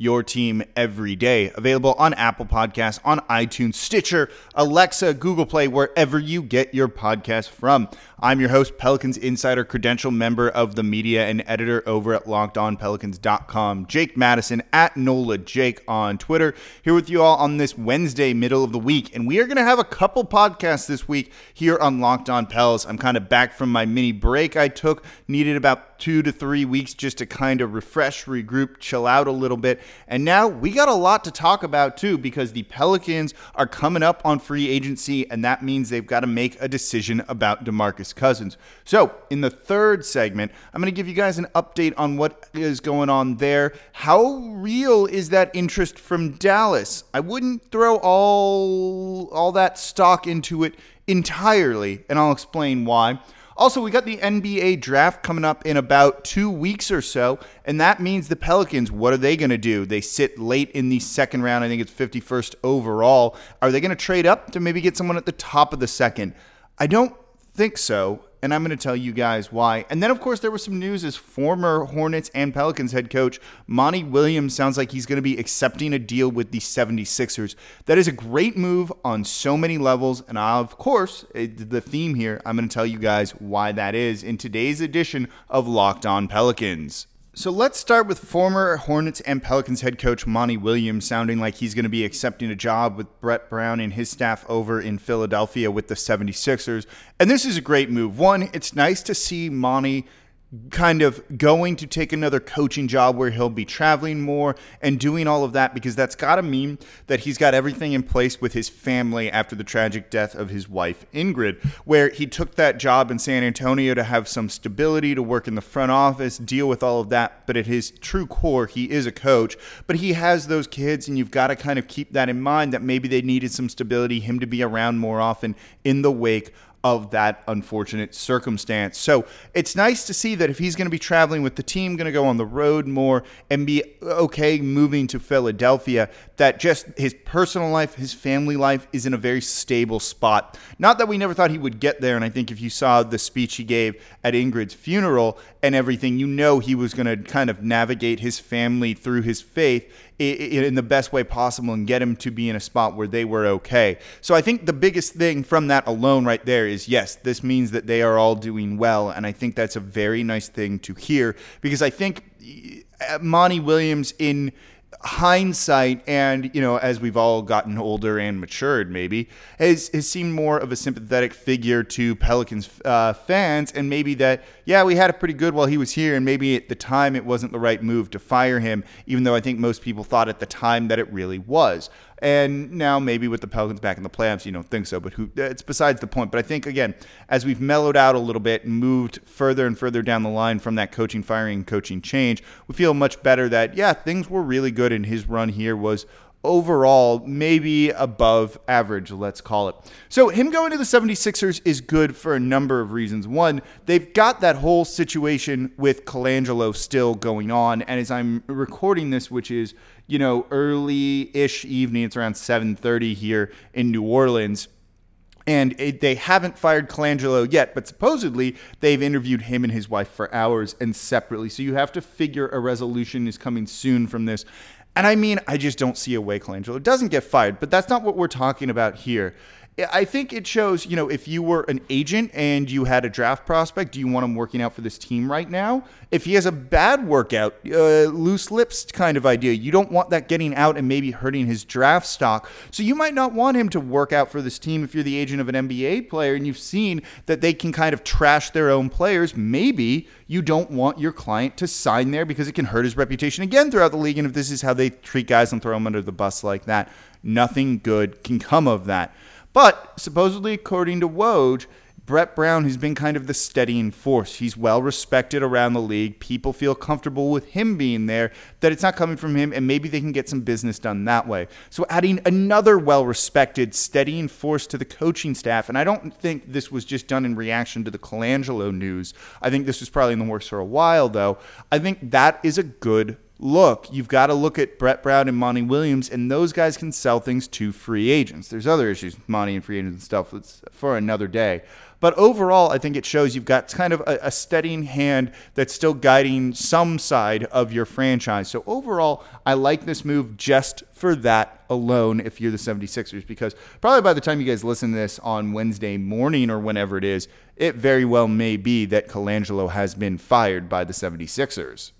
your team every day. Available on Apple Podcasts, on iTunes, Stitcher, Alexa, Google Play, wherever you get your podcast from. I'm your host, Pelicans Insider, credential member of the media and editor over at lockedonpelicans.com, Jake Madison at NOLA Jake on Twitter, here with you all on this Wednesday, middle of the week. And we are going to have a couple podcasts this week here on Locked On Pels. I'm kind of back from my mini break I took, needed about two to three weeks just to kind of refresh, regroup, chill out a little bit. And now we got a lot to talk about too because the Pelicans are coming up on free agency, and that means they've got to make a decision about DeMarcus Cousins. So, in the third segment, I'm going to give you guys an update on what is going on there. How real is that interest from Dallas? I wouldn't throw all all that stock into it entirely, and I'll explain why. Also, we got the NBA draft coming up in about two weeks or so, and that means the Pelicans, what are they going to do? They sit late in the second round. I think it's 51st overall. Are they going to trade up to maybe get someone at the top of the second? I don't think so and I'm going to tell you guys why. And then, of course, there was some news as former Hornets and Pelicans head coach Monty Williams sounds like he's going to be accepting a deal with the 76ers. That is a great move on so many levels. And of course, the theme here, I'm going to tell you guys why that is in today's edition of Locked On Pelicans. So let's start with former Hornets and Pelicans head coach Monty Williams sounding like he's going to be accepting a job with Brett Brown and his staff over in Philadelphia with the 76ers. And this is a great move. One, it's nice to see Monty kind of going to take another coaching job where he'll be traveling more and doing all of that because that's got to mean that he's got everything in place with his family after the tragic death of his wife Ingrid where he took that job in San Antonio to have some stability to work in the front office deal with all of that. But at his true core he is a coach but he has those kids and you've got to kind of keep that in mind that maybe they needed some stability him to be around more often in the wake of that unfortunate circumstance. So it's nice to see that if he's going to be traveling with the team, going to go on the road more and be okay moving to Philadelphia, that just his personal life, his family life is in a very stable spot. Not that we never thought he would get there. And I think if you saw the speech he gave at Ingrid's funeral and everything, you know he was going to kind of navigate his family through his faith in the best way possible and get him to be in a spot where they were okay. So I think the biggest thing from that alone right there is yes, this means that they are all doing well. And I think that's a very nice thing to hear because I think uh, Monty Williams in hindsight and you know as we've all gotten older and matured maybe has, has seemed more of a sympathetic figure to pelicans uh, fans. And maybe that yeah we had it pretty good while he was here and maybe at the time it wasn't the right move to fire him even though i think most people thought at the time that it really was and now maybe with the Pelicans back in the playoffs, you don't think so. But who? It's besides the point. But I think again, as we've mellowed out a little bit and moved further and further down the line from that coaching firing, coaching change, we feel much better that yeah, things were really good, and his run here was overall maybe above average, let's call it. So, him going to the 76ers is good for a number of reasons. One, they've got that whole situation with Colangelo still going on. And as I'm recording this, which is, you know, early-ish evening, it's around 7:30 here in New Orleans. And it, they haven't fired Colangelo yet, but supposedly they've interviewed him and his wife for hours and separately. So you have to figure a resolution is coming soon from this. And I mean, I just don't see a way Colangelo doesn't get fired, but that's not what we're talking about here. I think it shows, you know, if you were an agent and you had a draft prospect, do you want him working out for this team right now? If he has a bad workout, uh, loose lips kind of idea, you don't want that getting out and maybe hurting his draft stock. So you might not want him to work out for this team if you're the agent of an NBA player and you've seen that they can kind of trash their own players. Maybe you don't want your client to sign there because it can hurt his reputation again throughout the league. And if this is how they treat guys and throw them under the bus like that, nothing good can come of that. But supposedly, according to Woj, Brett Brown has been kind of the steadying force. He's well respected around the league. People feel comfortable with him being there, that it's not coming from him, and maybe they can get some business done that way. So, adding another well respected, steadying force to the coaching staff, and I don't think this was just done in reaction to the Colangelo news. I think this was probably in the works for a while, though. I think that is a good look, you've got to look at Brett Brown and Monty Williams, and those guys can sell things to free agents. There's other issues with Monty and free agents and stuff that's for another day. But overall, I think it shows you've got kind of a, a steadying hand that's still guiding some side of your franchise. So overall, I like this move just for that alone if you're the 76ers, because probably by the time you guys listen to this on Wednesday morning or whenever it is, it very well may be that Colangelo has been fired by the 76ers.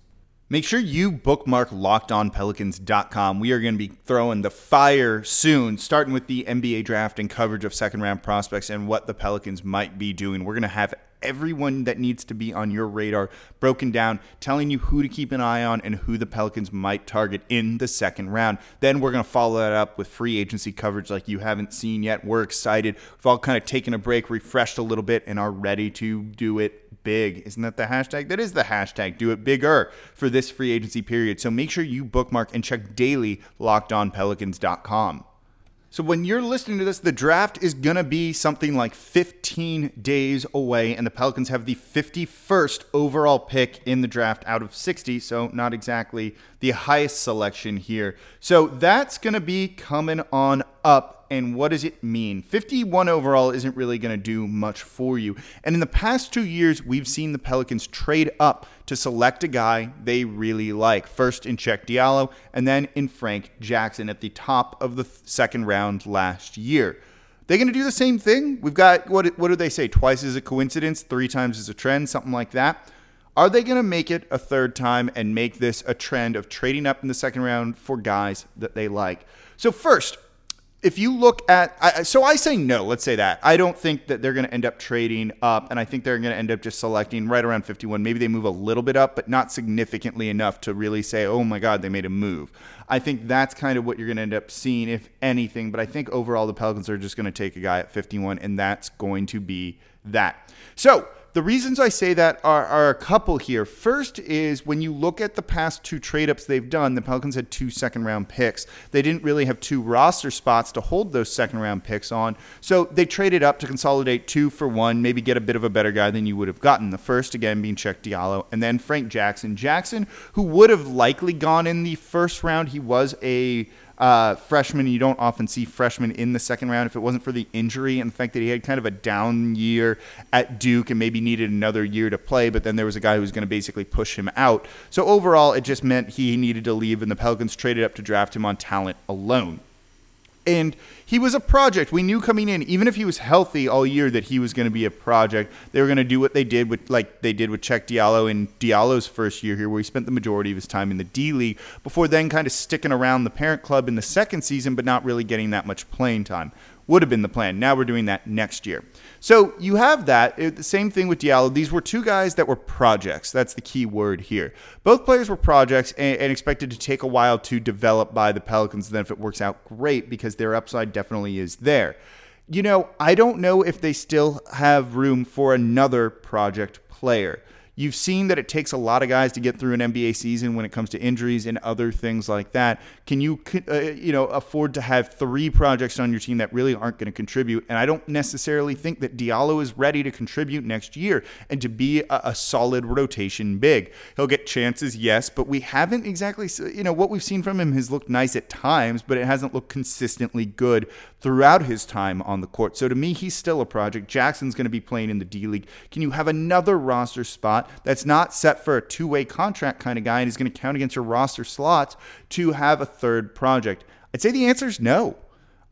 Make sure you bookmark lockedonpelicans.com. We are going to be throwing the fire soon, starting with the NBA draft and coverage of second round prospects and what the Pelicans might be doing. We're going to have everyone that needs to be on your radar broken down, telling you who to keep an eye on and who the Pelicans might target in the second round. Then we're going to follow that up with free agency coverage like you haven't seen yet. We're excited. We've all kind of taken a break, refreshed a little bit, and are ready to do it big. Isn't that the hashtag? That is the hashtag. Do it bigger for this free agency period. So make sure you bookmark and check daily lockedonpelicans.com. So when you're listening to this, the draft is going to be something like 15 days away, and the Pelicans have the 51st overall pick in the draft out of 60, so not exactly the highest selection here. So that's going to be coming on up and what does it mean? 51 overall isn't really going to do much for you. And in the past two years, we've seen the Pelicans trade up to select a guy they really like. First in Cheick Diallo, and then in Frank Jackson at the top of the second round last year. They're going to do the same thing? We've got what? What do they say? Twice is a coincidence, three times is a trend, something like that. Are they going to make it a third time and make this a trend of trading up in the second round for guys that they like? So first, if you look at, I, so I say no, let's say that. I don't think that they're going to end up trading up, and I think they're going to end up just selecting right around 51. Maybe they move a little bit up, but not significantly enough to really say, oh my God, they made a move. I think that's kind of what you're going to end up seeing, if anything. But I think overall, the Pelicans are just going to take a guy at 51, and that's going to be that. So, the reasons I say that are, are a couple here. First is when you look at the past two trade ups they've done, the Pelicans had two second round picks. They didn't really have two roster spots to hold those second round picks on. So they traded up to consolidate two for one, maybe get a bit of a better guy than you would have gotten. The first, again, being Cheick Diallo, and then Frank Jackson. Jackson, who would have likely gone in the first round, he was a uh, freshman. You don't often see freshmen in the second round if it wasn't for the injury and the fact that he had kind of a down year at Duke and maybe needed another year to play, but then there was a guy who was going to basically push him out. So overall, it just meant he needed to leave, and the Pelicans traded up to draft him on talent alone. And he was a project. We knew coming in, even if he was healthy all year, that he was going to be a project. They were going to do what they did with, like they did with Cheick Diallo in Diallo's first year here, where he spent the majority of his time in the D League before then kind of sticking around the parent club in the second season, but not really getting that much playing time would have been the plan. Now we're doing that next year. So you have that. It, the same thing with Diallo. These were two guys that were projects. That's the key word here. Both players were projects and, and expected to take a while to develop by the Pelicans. And then if it works out, great, because their upside definitely is there. You know, I don't know if they still have room for another project player. You've seen that it takes a lot of guys to get through an NBA season when it comes to injuries and other things like that. Can you, uh, you know, afford to have three projects on your team that really aren't going to contribute? And I don't necessarily think that Diallo is ready to contribute next year and to be a, a solid rotation big. He'll get chances, yes, but we haven't exactly, you know, what we've seen from him has looked nice at times, but it hasn't looked consistently good throughout his time on the court. So to me, he's still a project. Jackson's going to be playing in the D League. Can you have another roster spot? That's not set for a two way contract kind of guy and is going to count against your roster slots to have a third project? I'd say the answer is no.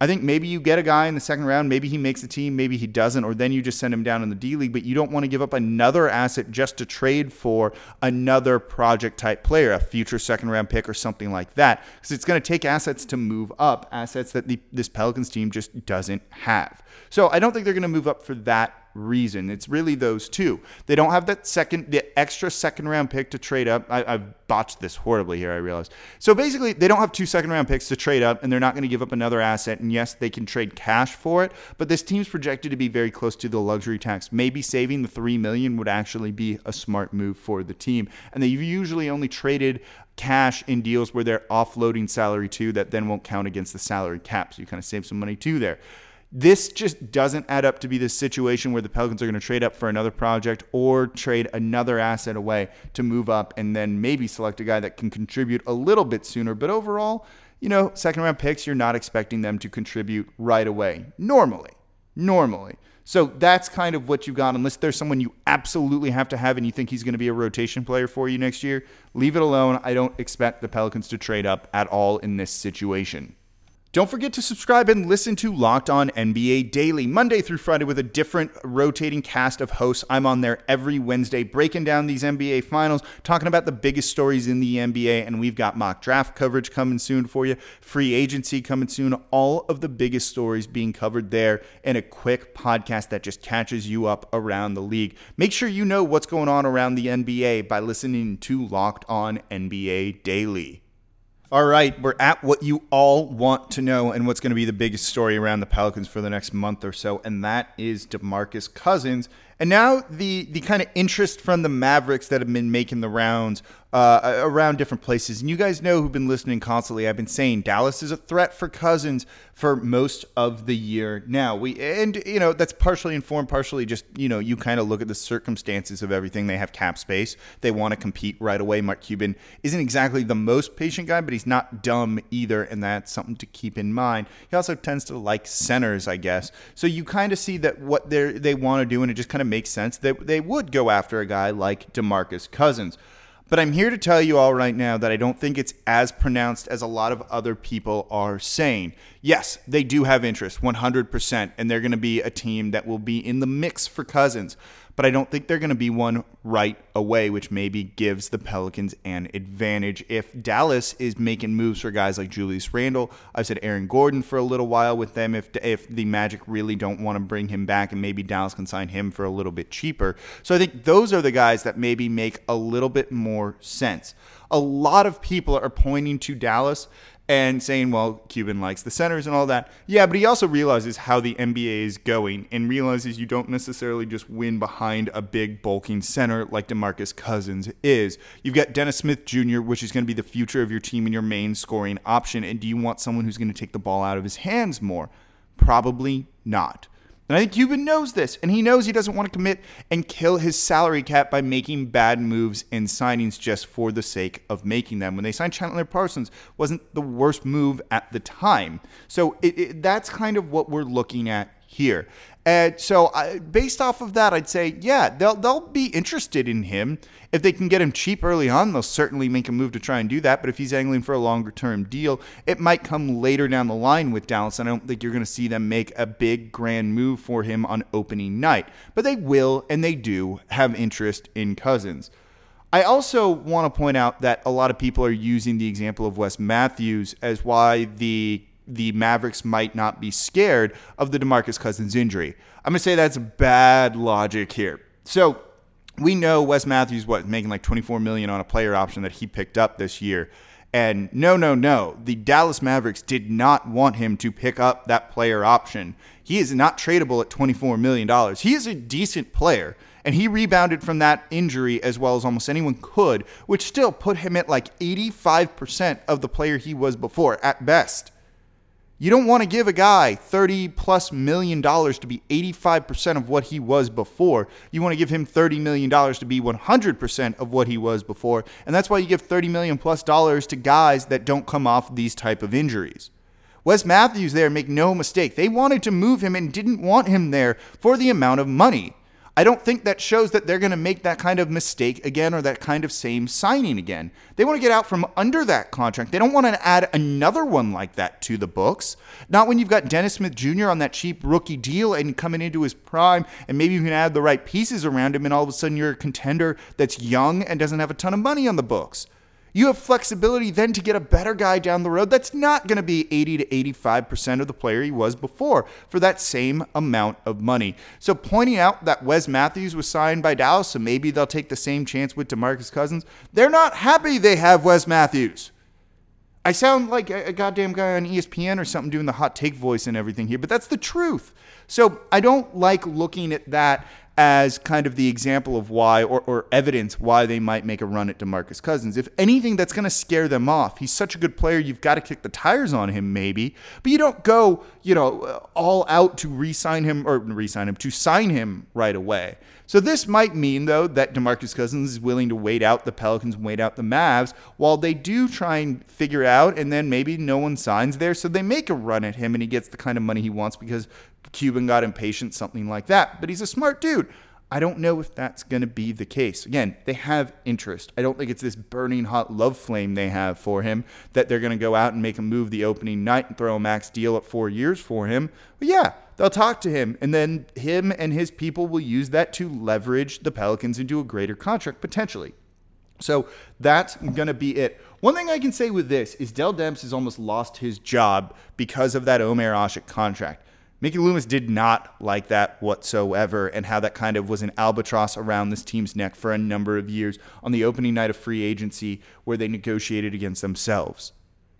I think maybe you get a guy in the second round, maybe he makes the team, maybe he doesn't, or then you just send him down in the D League, but you don't want to give up another asset just to trade for another project type player, a future second round pick or something like that. Because it's going to take assets to move up, assets that the, this Pelicans team just doesn't have. So I don't think they're going to move up for that reason. It's really those two. They don't have that second, the extra second round pick to trade up. I, have botched this horribly here, I realize. So basically, they don't have two second round picks to trade up, and they're not going to give up another asset. And yes, they can trade cash for it, but this team's projected to be very close to the luxury tax. Maybe saving the three million would actually be a smart move for the team. And they've usually only traded cash in deals where they're offloading salary too that then won't count against the salary cap. So you kind of save some money too there. This just doesn't add up to be the situation where the Pelicans are going to trade up for another project or trade another asset away to move up and then maybe select a guy that can contribute a little bit sooner. But overall, you know, second round picks, you're not expecting them to contribute right away. Normally. Normally. So that's kind of what you've got. Unless there's someone you absolutely have to have and you think he's going to be a rotation player for you next year, leave it alone. I don't expect the Pelicans to trade up at all in this situation. Don't forget to subscribe and listen to Locked On NBA Daily, Monday through Friday, with a different rotating cast of hosts. I'm on there every Wednesday breaking down these NBA finals, talking about the biggest stories in the NBA, and we've got mock draft coverage coming soon for you, free agency coming soon, all of the biggest stories being covered there in a quick podcast that just catches you up around the league. Make sure you know what's going on around the NBA by listening to Locked On NBA Daily. All right, we're at what you all want to know and what's going to be the biggest story around the Pelicans for the next month or so, and that is DeMarcus Cousins. And now the the kind of interest from the Mavericks that have been making the rounds uh, around different places. And you guys know who've been listening constantly. I've been saying Dallas is a threat for Cousins for most of the year now. We and you know that's partially informed, partially just you know you kind of look at the circumstances of everything. They have cap space. They want to compete right away. Mark Cuban isn't exactly the most patient guy, but he's not dumb either, and that's something to keep in mind. He also tends to like centers, I guess. So you kind of see that what they they want to do, and it just kind of makes sense that they would go after a guy like DeMarcus Cousins. But I'm here to tell you all right now that I don't think it's as pronounced as a lot of other people are saying. Yes, they do have interest, 100%, and they're going to be a team that will be in the mix for Cousins but I don't think they're going to be one right away, which maybe gives the Pelicans an advantage. If Dallas is making moves for guys like Julius Randle, I've said Aaron Gordon for a little while with them. If if the Magic really don't want to bring him back, and maybe Dallas can sign him for a little bit cheaper, so I think those are the guys that maybe make a little bit more sense. A lot of people are pointing to Dallas and saying, well, Cuban likes the centers and all that. Yeah, but he also realizes how the NBA is going and realizes you don't necessarily just win behind a big, bulking center like DeMarcus Cousins is. You've got Dennis Smith Jr., which is going to be the future of your team and your main scoring option. And do you want someone who's going to take the ball out of his hands more? Probably not. And I think Cuban knows this, and he knows he doesn't want to commit and kill his salary cap by making bad moves and signings just for the sake of making them. When they signed Chandler Parsons, wasn't the worst move at the time. So it, it, that's kind of what we're looking at here. And so, I, based off of that, I'd say, yeah, they'll they'll be interested in him if they can get him cheap early on. They'll certainly make a move to try and do that. But if he's angling for a longer term deal, it might come later down the line with Dallas. And I don't think you're going to see them make a big grand move for him on opening night. But they will, and they do have interest in Cousins. I also want to point out that a lot of people are using the example of Wes Matthews as why the the Mavericks might not be scared of the DeMarcus Cousins injury. I'm going to say that's bad logic here. So, we know Wes Matthews what making like 24 million on a player option that he picked up this year. And no, no, no. The Dallas Mavericks did not want him to pick up that player option. He is not tradable at $24 million. He is a decent player, and he rebounded from that injury as well as almost anyone could, which still put him at like 85% of the player he was before at best. You don't want to give a guy 30 plus million dollars to be 85% of what he was before. You want to give him 30 million dollars to be 100% of what he was before. And that's why you give 30 million plus dollars to guys that don't come off these type of injuries. Wes Matthews there, make no mistake. They wanted to move him and didn't want him there for the amount of money. I don't think that shows that they're going to make that kind of mistake again or that kind of same signing again. They want to get out from under that contract. They don't want to add another one like that to the books. Not when you've got Dennis Smith Jr. on that cheap rookie deal and coming into his prime, and maybe you can add the right pieces around him, and all of a sudden you're a contender that's young and doesn't have a ton of money on the books. You have flexibility then to get a better guy down the road that's not going to be 80 to 85% of the player he was before for that same amount of money. So pointing out that Wes Matthews was signed by Dallas, so maybe they'll take the same chance with DeMarcus Cousins, they're not happy they have Wes Matthews. I sound like a goddamn guy on ESPN or something doing the hot take voice and everything here, but that's the truth. So I don't like looking at that as kind of the example of why or, or evidence why they might make a run at DeMarcus Cousins. If anything, that's going to scare them off. He's such a good player, you've got to kick the tires on him, maybe, but you don't go, you know, all out to re-sign him or re-sign him to sign him right away. So this might mean though that DeMarcus Cousins is willing to wait out the Pelicans wait out the Mavs while they do try and figure out and then maybe no one signs there so they make a run at him and he gets the kind of money he wants because Cuban got impatient, something like that. But he's a smart dude. I don't know if that's going to be the case. Again, they have interest. I don't think it's this burning hot love flame they have for him that they're going to go out and make a move the opening night and throw a max deal at four years for him. But yeah, they'll talk to him, and then him and his people will use that to leverage the Pelicans into a greater contract potentially. So that's going to be it. One thing I can say with this is Dell Demps has almost lost his job because of that Omer Asik contract. Mickey Loomis did not like that whatsoever, and how that kind of was an albatross around this team's neck for a number of years on the opening night of free agency where they negotiated against themselves.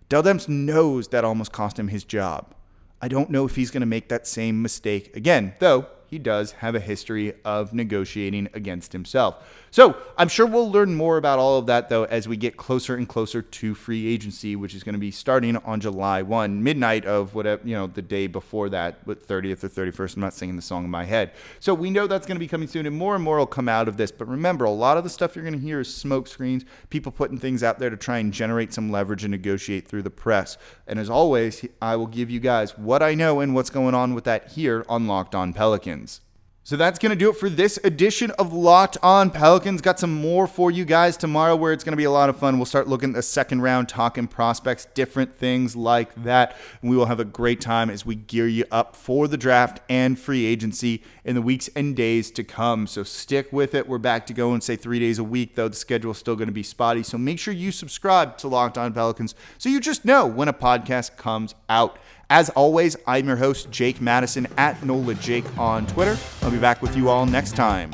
Dell Demps knows that almost cost him his job. I don't know if he's going to make that same mistake again, though he does have a history of negotiating against himself. So I'm sure we'll learn more about all of that, though, as we get closer and closer to free agency, which is going to be starting on July 1, midnight of whatever, you know, the day before that, but 30th or 31st. I'm not singing the song in my head. So we know that's going to be coming soon, and more and more will come out of this. But remember, a lot of the stuff you're going to hear is smoke screens, people putting things out there to try and generate some leverage and negotiate through the press. And as always, I will give you guys what I know and what's going on with that here on Locked On Pelicans. So that's going to do it for this edition of Locked On Pelicans. Got some more for you guys tomorrow where it's going to be a lot of fun. We'll start looking at the second round, talking prospects, different things like that. And we will have a great time as we gear you up for the draft and free agency in the weeks and days to come. So stick with it. We're back to go and say three days a week, though the schedule is still going to be spotty. So make sure you subscribe to Locked On Pelicans so you just know when a podcast comes out. As always, I'm your host, Jake Madison at NOLA Jake on Twitter. I'll be back with you all next time.